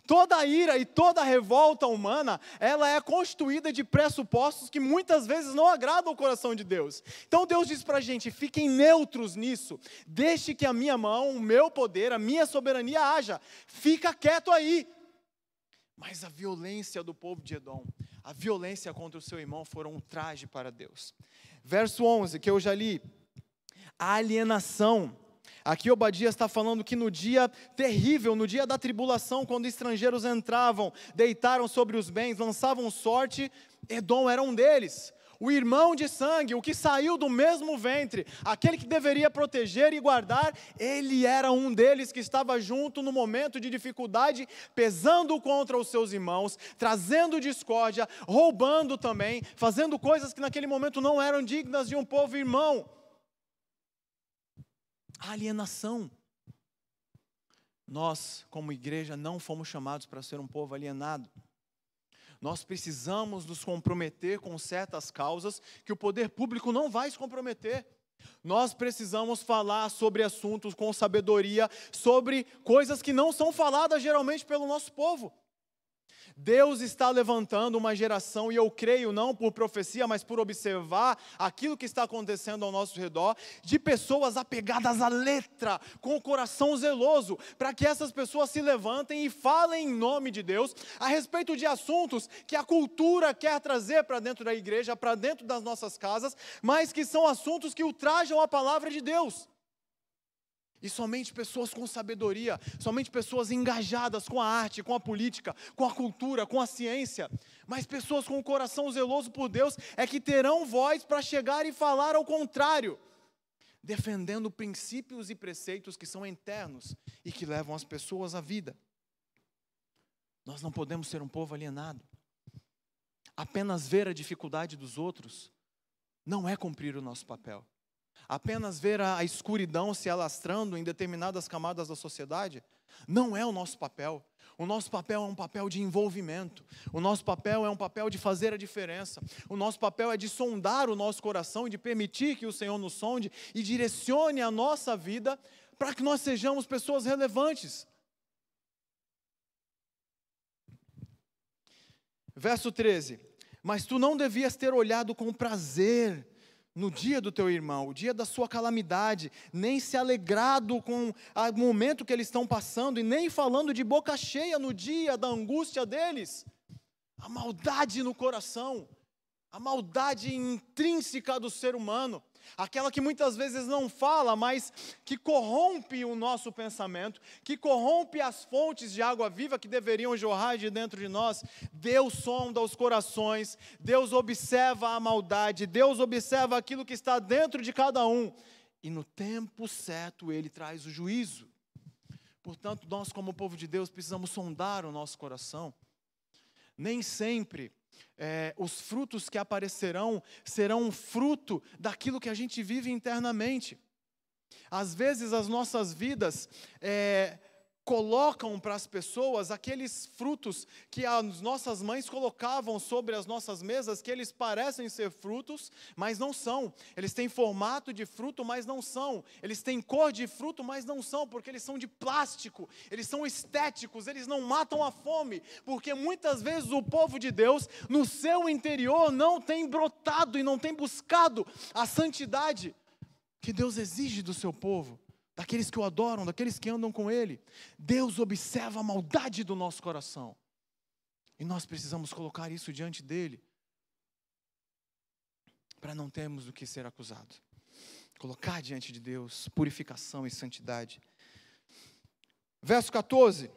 Toda ira e toda revolta humana, ela é constituída de pressupostos que muitas vezes não agradam o coração de Deus. Então Deus diz para a gente: fiquem neutros nisso, deixe que a minha mão, o meu poder, a minha soberania haja, fica quieto aí. Mas a violência do povo de Edom, a violência contra o seu irmão foram um traje para Deus. Verso 11, que eu já li, a alienação Aqui Obadias está falando que no dia terrível, no dia da tribulação, quando estrangeiros entravam, deitaram sobre os bens, lançavam sorte, Edom era um deles. O irmão de sangue, o que saiu do mesmo ventre, aquele que deveria proteger e guardar, ele era um deles que estava junto no momento de dificuldade, pesando contra os seus irmãos, trazendo discórdia, roubando também, fazendo coisas que naquele momento não eram dignas de um povo irmão alienação. Nós, como igreja, não fomos chamados para ser um povo alienado. Nós precisamos nos comprometer com certas causas que o poder público não vai se comprometer. Nós precisamos falar sobre assuntos com sabedoria, sobre coisas que não são faladas geralmente pelo nosso povo. Deus está levantando uma geração, e eu creio, não por profecia, mas por observar aquilo que está acontecendo ao nosso redor, de pessoas apegadas à letra, com o coração zeloso, para que essas pessoas se levantem e falem em nome de Deus a respeito de assuntos que a cultura quer trazer para dentro da igreja, para dentro das nossas casas, mas que são assuntos que ultrajam a palavra de Deus. E somente pessoas com sabedoria, somente pessoas engajadas com a arte, com a política, com a cultura, com a ciência, mas pessoas com o coração zeloso por Deus é que terão voz para chegar e falar ao contrário, defendendo princípios e preceitos que são eternos e que levam as pessoas à vida. Nós não podemos ser um povo alienado. Apenas ver a dificuldade dos outros não é cumprir o nosso papel. Apenas ver a escuridão se alastrando em determinadas camadas da sociedade não é o nosso papel. O nosso papel é um papel de envolvimento. O nosso papel é um papel de fazer a diferença. O nosso papel é de sondar o nosso coração e de permitir que o Senhor nos sonde e direcione a nossa vida para que nós sejamos pessoas relevantes. Verso 13: Mas tu não devias ter olhado com prazer no dia do teu irmão, o dia da sua calamidade, nem se alegrado com o momento que eles estão passando, e nem falando de boca cheia no dia da angústia deles. A maldade no coração, a maldade intrínseca do ser humano aquela que muitas vezes não fala, mas que corrompe o nosso pensamento, que corrompe as fontes de água viva que deveriam jorrar de dentro de nós. Deus sonda os corações, Deus observa a maldade, Deus observa aquilo que está dentro de cada um, e no tempo certo ele traz o juízo. Portanto, nós, como povo de Deus, precisamos sondar o nosso coração. Nem sempre é, os frutos que aparecerão serão um fruto daquilo que a gente vive internamente. Às vezes as nossas vidas é, colocam para as pessoas aqueles frutos que as nossas mães colocavam sobre as nossas mesas, que eles parecem ser frutos, mas não são. Eles têm formato de fruto, mas não são. Eles têm cor de fruto, mas não são, porque eles são de plástico, eles são estéticos, eles não matam a fome, porque muitas vezes o povo de Deus, no seu interior, não tem brotado e não tem buscado a santidade que Deus exige do seu povo daqueles que o adoram, daqueles que andam com Ele. Deus observa a maldade do nosso coração. E nós precisamos colocar isso diante dEle, para não termos do que ser acusado. Colocar diante de Deus purificação e santidade. Verso 14.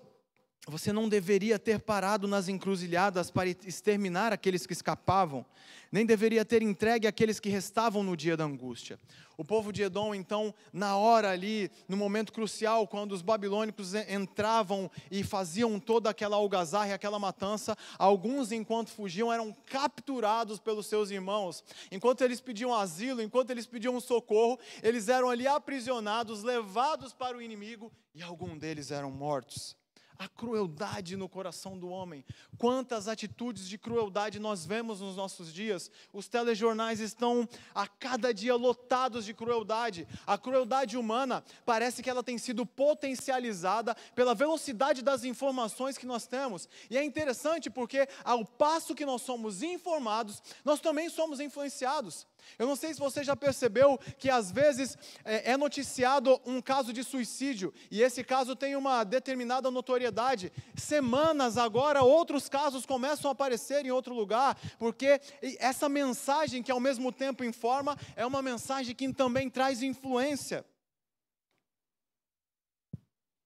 Você não deveria ter parado nas encruzilhadas para exterminar aqueles que escapavam, nem deveria ter entregue aqueles que restavam no dia da angústia. O povo de Edom, então, na hora ali, no momento crucial, quando os babilônicos entravam e faziam toda aquela algazarra e aquela matança, alguns, enquanto fugiam, eram capturados pelos seus irmãos. Enquanto eles pediam asilo, enquanto eles pediam socorro, eles eram ali aprisionados, levados para o inimigo e alguns deles eram mortos. A crueldade no coração do homem. Quantas atitudes de crueldade nós vemos nos nossos dias. Os telejornais estão a cada dia lotados de crueldade. A crueldade humana parece que ela tem sido potencializada pela velocidade das informações que nós temos. E é interessante porque ao passo que nós somos informados, nós também somos influenciados. Eu não sei se você já percebeu que às vezes é, é noticiado um caso de suicídio e esse caso tem uma determinada notoriedade. Semanas agora, outros casos começam a aparecer em outro lugar, porque essa mensagem que ao mesmo tempo informa é uma mensagem que também traz influência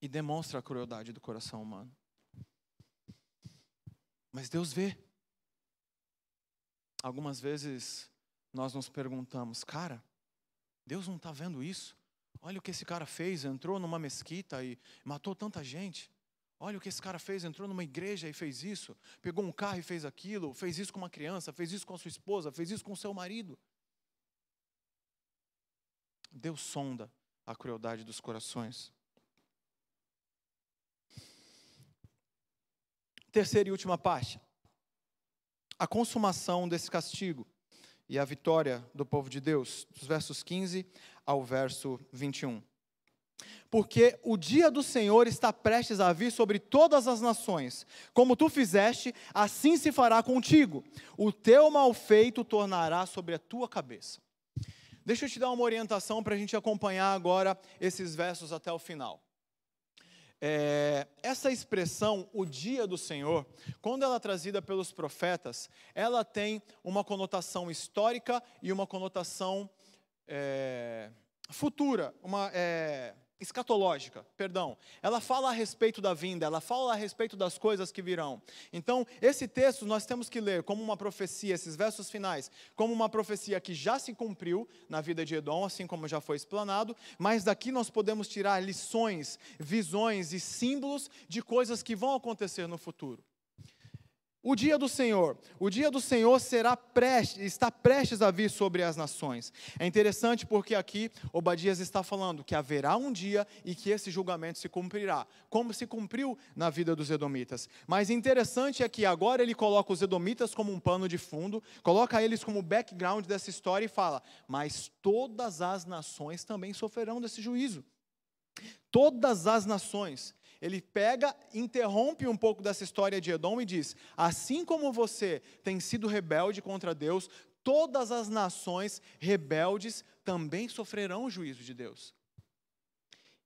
e demonstra a crueldade do coração humano. Mas Deus vê. Algumas vezes nós nos perguntamos, cara, Deus não está vendo isso? Olha o que esse cara fez, entrou numa mesquita e matou tanta gente. Olha o que esse cara fez, entrou numa igreja e fez isso, pegou um carro e fez aquilo, fez isso com uma criança, fez isso com a sua esposa, fez isso com o seu marido. Deus sonda a crueldade dos corações. Terceira e última parte. A consumação desse castigo e a vitória do povo de Deus, dos versos 15 ao verso 21. Porque o dia do Senhor está prestes a vir sobre todas as nações. Como tu fizeste, assim se fará contigo. O teu mal feito tornará sobre a tua cabeça. Deixa eu te dar uma orientação para a gente acompanhar agora esses versos até o final. É, essa expressão, o dia do Senhor, quando ela é trazida pelos profetas, ela tem uma conotação histórica e uma conotação é, futura, uma, é, escatológica, perdão. Ela fala a respeito da vinda, ela fala a respeito das coisas que virão. Então, esse texto nós temos que ler como uma profecia, esses versos finais, como uma profecia que já se cumpriu na vida de Edom, assim como já foi explanado, mas daqui nós podemos tirar lições, visões e símbolos de coisas que vão acontecer no futuro. O dia do Senhor, o dia do Senhor será prestes, está prestes a vir sobre as nações. É interessante porque aqui Obadias está falando que haverá um dia e que esse julgamento se cumprirá, como se cumpriu na vida dos edomitas. Mas interessante é que agora ele coloca os edomitas como um pano de fundo, coloca eles como background dessa história e fala: "Mas todas as nações também sofrerão desse juízo". Todas as nações ele pega, interrompe um pouco dessa história de Edom e diz: Assim como você tem sido rebelde contra Deus, todas as nações rebeldes também sofrerão o juízo de Deus.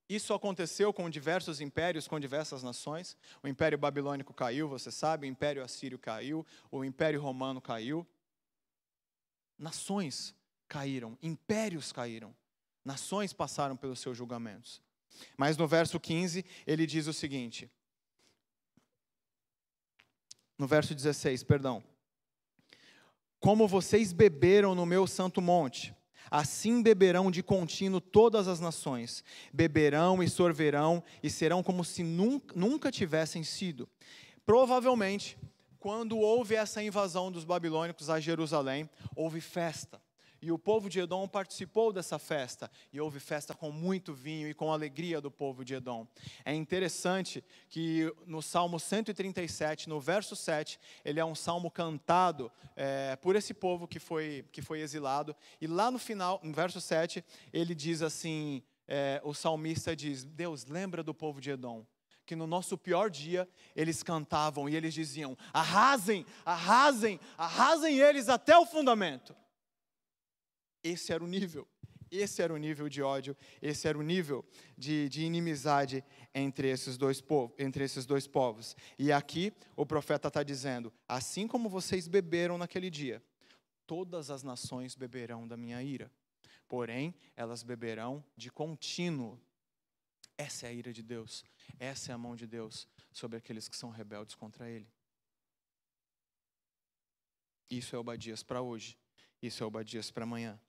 Isso aconteceu com diversos impérios, com diversas nações. O Império Babilônico caiu, você sabe, o Império Assírio caiu, o Império Romano caiu. Nações caíram, impérios caíram, nações passaram pelos seus julgamentos. Mas no verso 15, ele diz o seguinte: no verso 16, perdão. Como vocês beberam no meu santo monte, assim beberão de contínuo todas as nações, beberão e sorverão e serão como se nunca, nunca tivessem sido. Provavelmente, quando houve essa invasão dos babilônicos a Jerusalém, houve festa. E o povo de Edom participou dessa festa, e houve festa com muito vinho e com alegria do povo de Edom. É interessante que no Salmo 137, no verso 7, ele é um salmo cantado é, por esse povo que foi, que foi exilado, e lá no final, no verso 7, ele diz assim: é, o salmista diz, Deus, lembra do povo de Edom que no nosso pior dia eles cantavam e eles diziam: arrasem, arrasem, arrasem eles até o fundamento. Esse era o nível. Esse era o nível de ódio, esse era o nível de, de inimizade entre esses, dois povos, entre esses dois povos. E aqui o profeta está dizendo: assim como vocês beberam naquele dia, todas as nações beberão da minha ira, porém elas beberão de contínuo. Essa é a ira de Deus, essa é a mão de Deus sobre aqueles que são rebeldes contra Ele. Isso é Obadias para hoje, isso é Obadias para amanhã.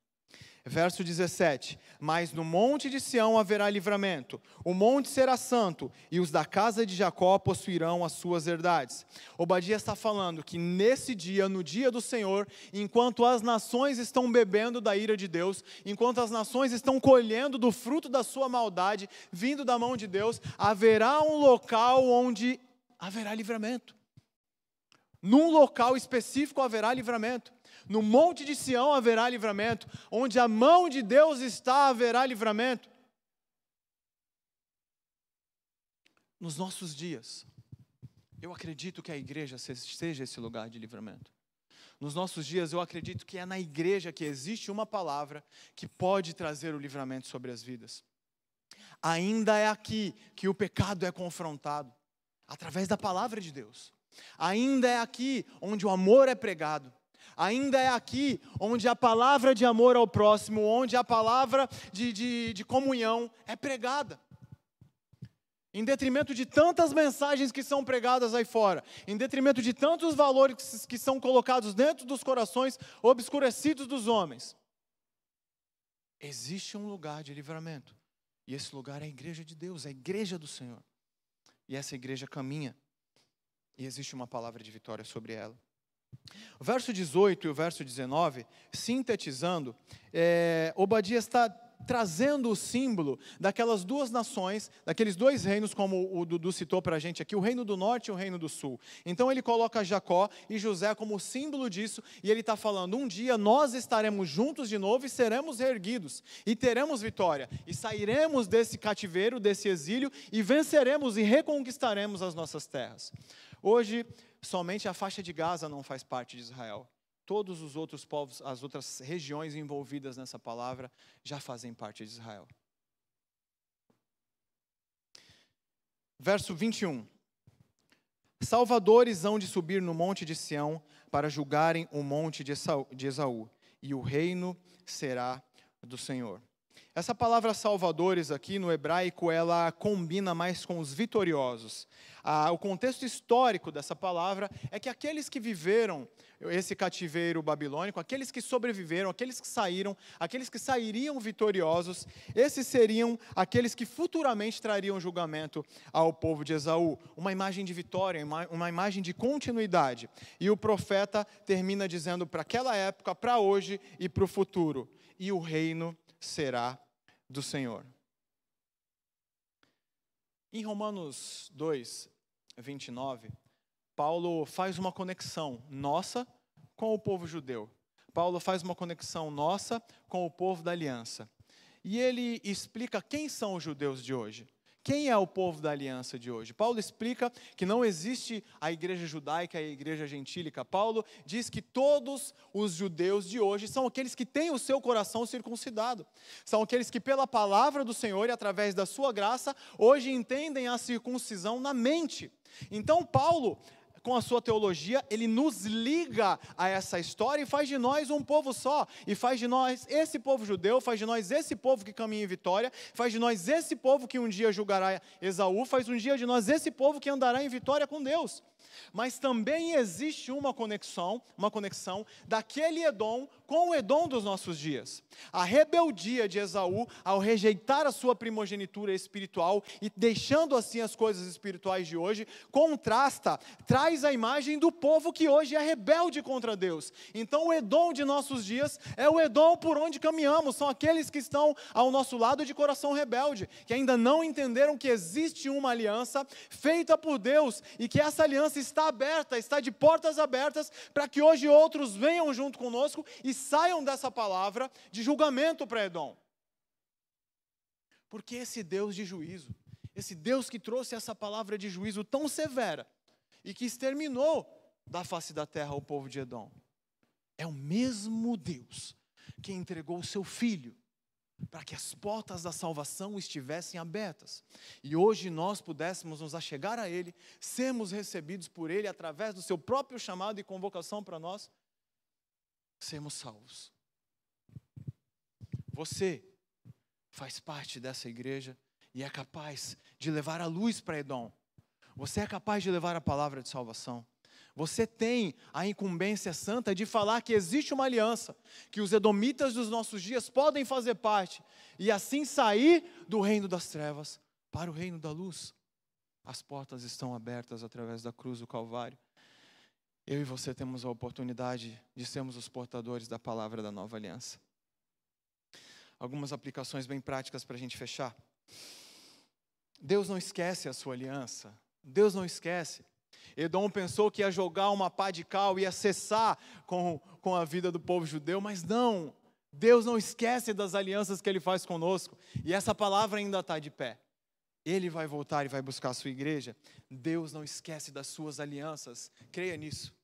Verso 17: Mas no monte de Sião haverá livramento, o monte será santo, e os da casa de Jacó possuirão as suas herdades. Obadias está falando que nesse dia, no dia do Senhor, enquanto as nações estão bebendo da ira de Deus, enquanto as nações estão colhendo do fruto da sua maldade, vindo da mão de Deus, haverá um local onde haverá livramento. Num local específico haverá livramento. No monte de Sião haverá livramento. Onde a mão de Deus está, haverá livramento. Nos nossos dias, eu acredito que a igreja seja esse lugar de livramento. Nos nossos dias, eu acredito que é na igreja que existe uma palavra que pode trazer o livramento sobre as vidas. Ainda é aqui que o pecado é confrontado, através da palavra de Deus. Ainda é aqui onde o amor é pregado. Ainda é aqui onde a palavra de amor ao próximo, onde a palavra de, de, de comunhão é pregada. Em detrimento de tantas mensagens que são pregadas aí fora, em detrimento de tantos valores que são colocados dentro dos corações obscurecidos dos homens, existe um lugar de livramento. E esse lugar é a igreja de Deus, é a igreja do Senhor. E essa igreja caminha. E existe uma palavra de vitória sobre ela. O verso 18 e o verso 19, sintetizando, é, Obadias está trazendo o símbolo daquelas duas nações, daqueles dois reinos, como o Dudu citou para a gente aqui, o reino do norte e o reino do sul. Então ele coloca Jacó e José como símbolo disso, e ele está falando: um dia nós estaremos juntos de novo e seremos reerguidos, e teremos vitória, e sairemos desse cativeiro, desse exílio, e venceremos e reconquistaremos as nossas terras. Hoje, somente a faixa de Gaza não faz parte de Israel. Todos os outros povos, as outras regiões envolvidas nessa palavra já fazem parte de Israel. Verso 21. Salvadores hão de subir no monte de Sião para julgarem o monte de Esaú, e o reino será do Senhor. Essa palavra salvadores aqui no hebraico, ela combina mais com os vitoriosos. Ah, o contexto histórico dessa palavra é que aqueles que viveram esse cativeiro babilônico, aqueles que sobreviveram, aqueles que saíram, aqueles que sairiam vitoriosos, esses seriam aqueles que futuramente trariam julgamento ao povo de Esaú. Uma imagem de vitória, uma imagem de continuidade. E o profeta termina dizendo para aquela época, para hoje e para o futuro: e o reino será do Senhor. Em Romanos 2, 29, Paulo faz uma conexão nossa com o povo judeu. Paulo faz uma conexão nossa com o povo da aliança. E ele explica quem são os judeus de hoje. Quem é o povo da aliança de hoje? Paulo explica que não existe a igreja judaica e a igreja gentílica. Paulo diz que todos os judeus de hoje são aqueles que têm o seu coração circuncidado. São aqueles que, pela palavra do Senhor e através da sua graça, hoje entendem a circuncisão na mente. Então, Paulo com a sua teologia, ele nos liga a essa história e faz de nós um povo só. E faz de nós esse povo judeu, faz de nós esse povo que caminha em vitória, faz de nós esse povo que um dia julgará Esaú, faz um dia de nós esse povo que andará em vitória com Deus. Mas também existe uma conexão, uma conexão daquele Edom com o Edom dos nossos dias. A rebeldia de Esaú ao rejeitar a sua primogenitura espiritual e deixando assim as coisas espirituais de hoje, contrasta, traz a imagem do povo que hoje é rebelde contra Deus. Então o Edom de nossos dias é o Edom por onde caminhamos, são aqueles que estão ao nosso lado de coração rebelde, que ainda não entenderam que existe uma aliança feita por Deus e que essa aliança está aberta, está de portas abertas para que hoje outros venham junto conosco e saiam dessa palavra de julgamento para Edom. Porque esse Deus de juízo, esse Deus que trouxe essa palavra de juízo tão severa e que exterminou da face da terra o povo de Edom, é o mesmo Deus que entregou o seu filho para que as portas da salvação estivessem abertas. E hoje nós pudéssemos nos achegar a Ele, sermos recebidos por Ele através do seu próprio chamado e convocação para nós, sermos salvos. Você faz parte dessa igreja e é capaz de levar a luz para Edom. Você é capaz de levar a palavra de salvação. Você tem a incumbência santa de falar que existe uma aliança, que os edomitas dos nossos dias podem fazer parte e assim sair do reino das trevas para o reino da luz. As portas estão abertas através da cruz do Calvário. Eu e você temos a oportunidade de sermos os portadores da palavra da nova aliança. Algumas aplicações bem práticas para a gente fechar. Deus não esquece a sua aliança. Deus não esquece. Edom pensou que ia jogar uma pá de cal, ia cessar com, com a vida do povo judeu, mas não. Deus não esquece das alianças que ele faz conosco. E essa palavra ainda está de pé. Ele vai voltar e vai buscar a sua igreja. Deus não esquece das suas alianças. Creia nisso.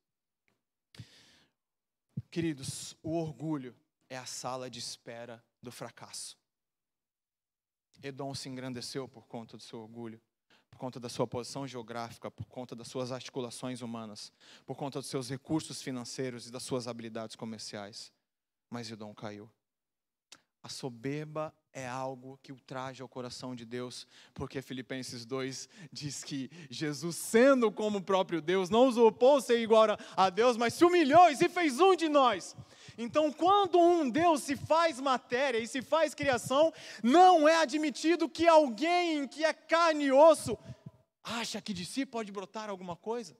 Queridos, o orgulho é a sala de espera do fracasso. Edom se engrandeceu por conta do seu orgulho, por conta da sua posição geográfica, por conta das suas articulações humanas, por conta dos seus recursos financeiros e das suas habilidades comerciais. Mas Edom caiu. A soberba é algo que ultraja o coração de Deus, porque Filipenses 2 diz que Jesus, sendo como o próprio Deus, não usurpou ser igual a Deus, mas se humilhou e se fez um de nós. Então, quando um Deus se faz matéria e se faz criação, não é admitido que alguém que é carne e osso acha que de si pode brotar alguma coisa.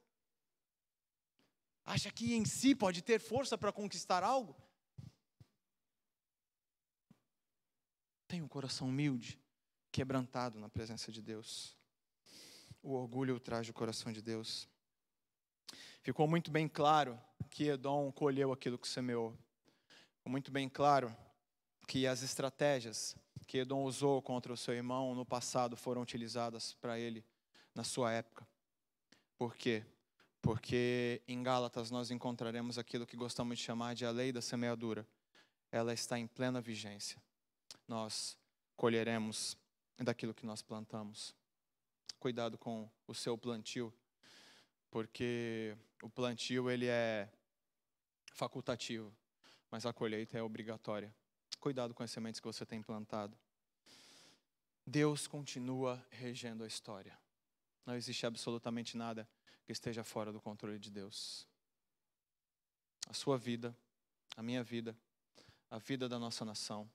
Acha que em si pode ter força para conquistar algo. Tem um coração humilde, quebrantado na presença de Deus. O orgulho traz o coração de Deus. Ficou muito bem claro que Edom colheu aquilo que semeou. Ficou muito bem claro que as estratégias que Edom usou contra o seu irmão no passado foram utilizadas para ele na sua época. Por quê? Porque em Gálatas nós encontraremos aquilo que gostamos de chamar de a lei da semeadura. Ela está em plena vigência. Nós colheremos daquilo que nós plantamos. Cuidado com o seu plantio, porque o plantio ele é facultativo, mas a colheita é obrigatória. Cuidado com as sementes que você tem plantado. Deus continua regendo a história. Não existe absolutamente nada que esteja fora do controle de Deus. A sua vida, a minha vida, a vida da nossa nação,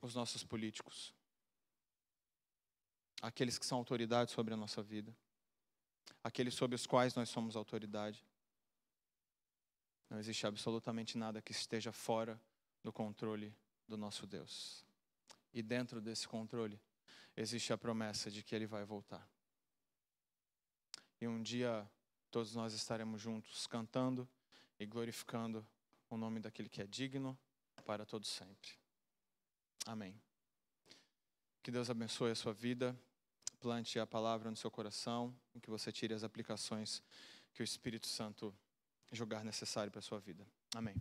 os nossos políticos, aqueles que são autoridade sobre a nossa vida aqueles sobre os quais nós somos autoridade. Não existe absolutamente nada que esteja fora do controle do nosso Deus. E dentro desse controle existe a promessa de que Ele vai voltar. E um dia todos nós estaremos juntos cantando e glorificando o nome daquele que é digno para todos sempre. Amém. Que Deus abençoe a sua vida plante a palavra no seu coração e que você tire as aplicações que o Espírito Santo julgar necessário para a sua vida. Amém.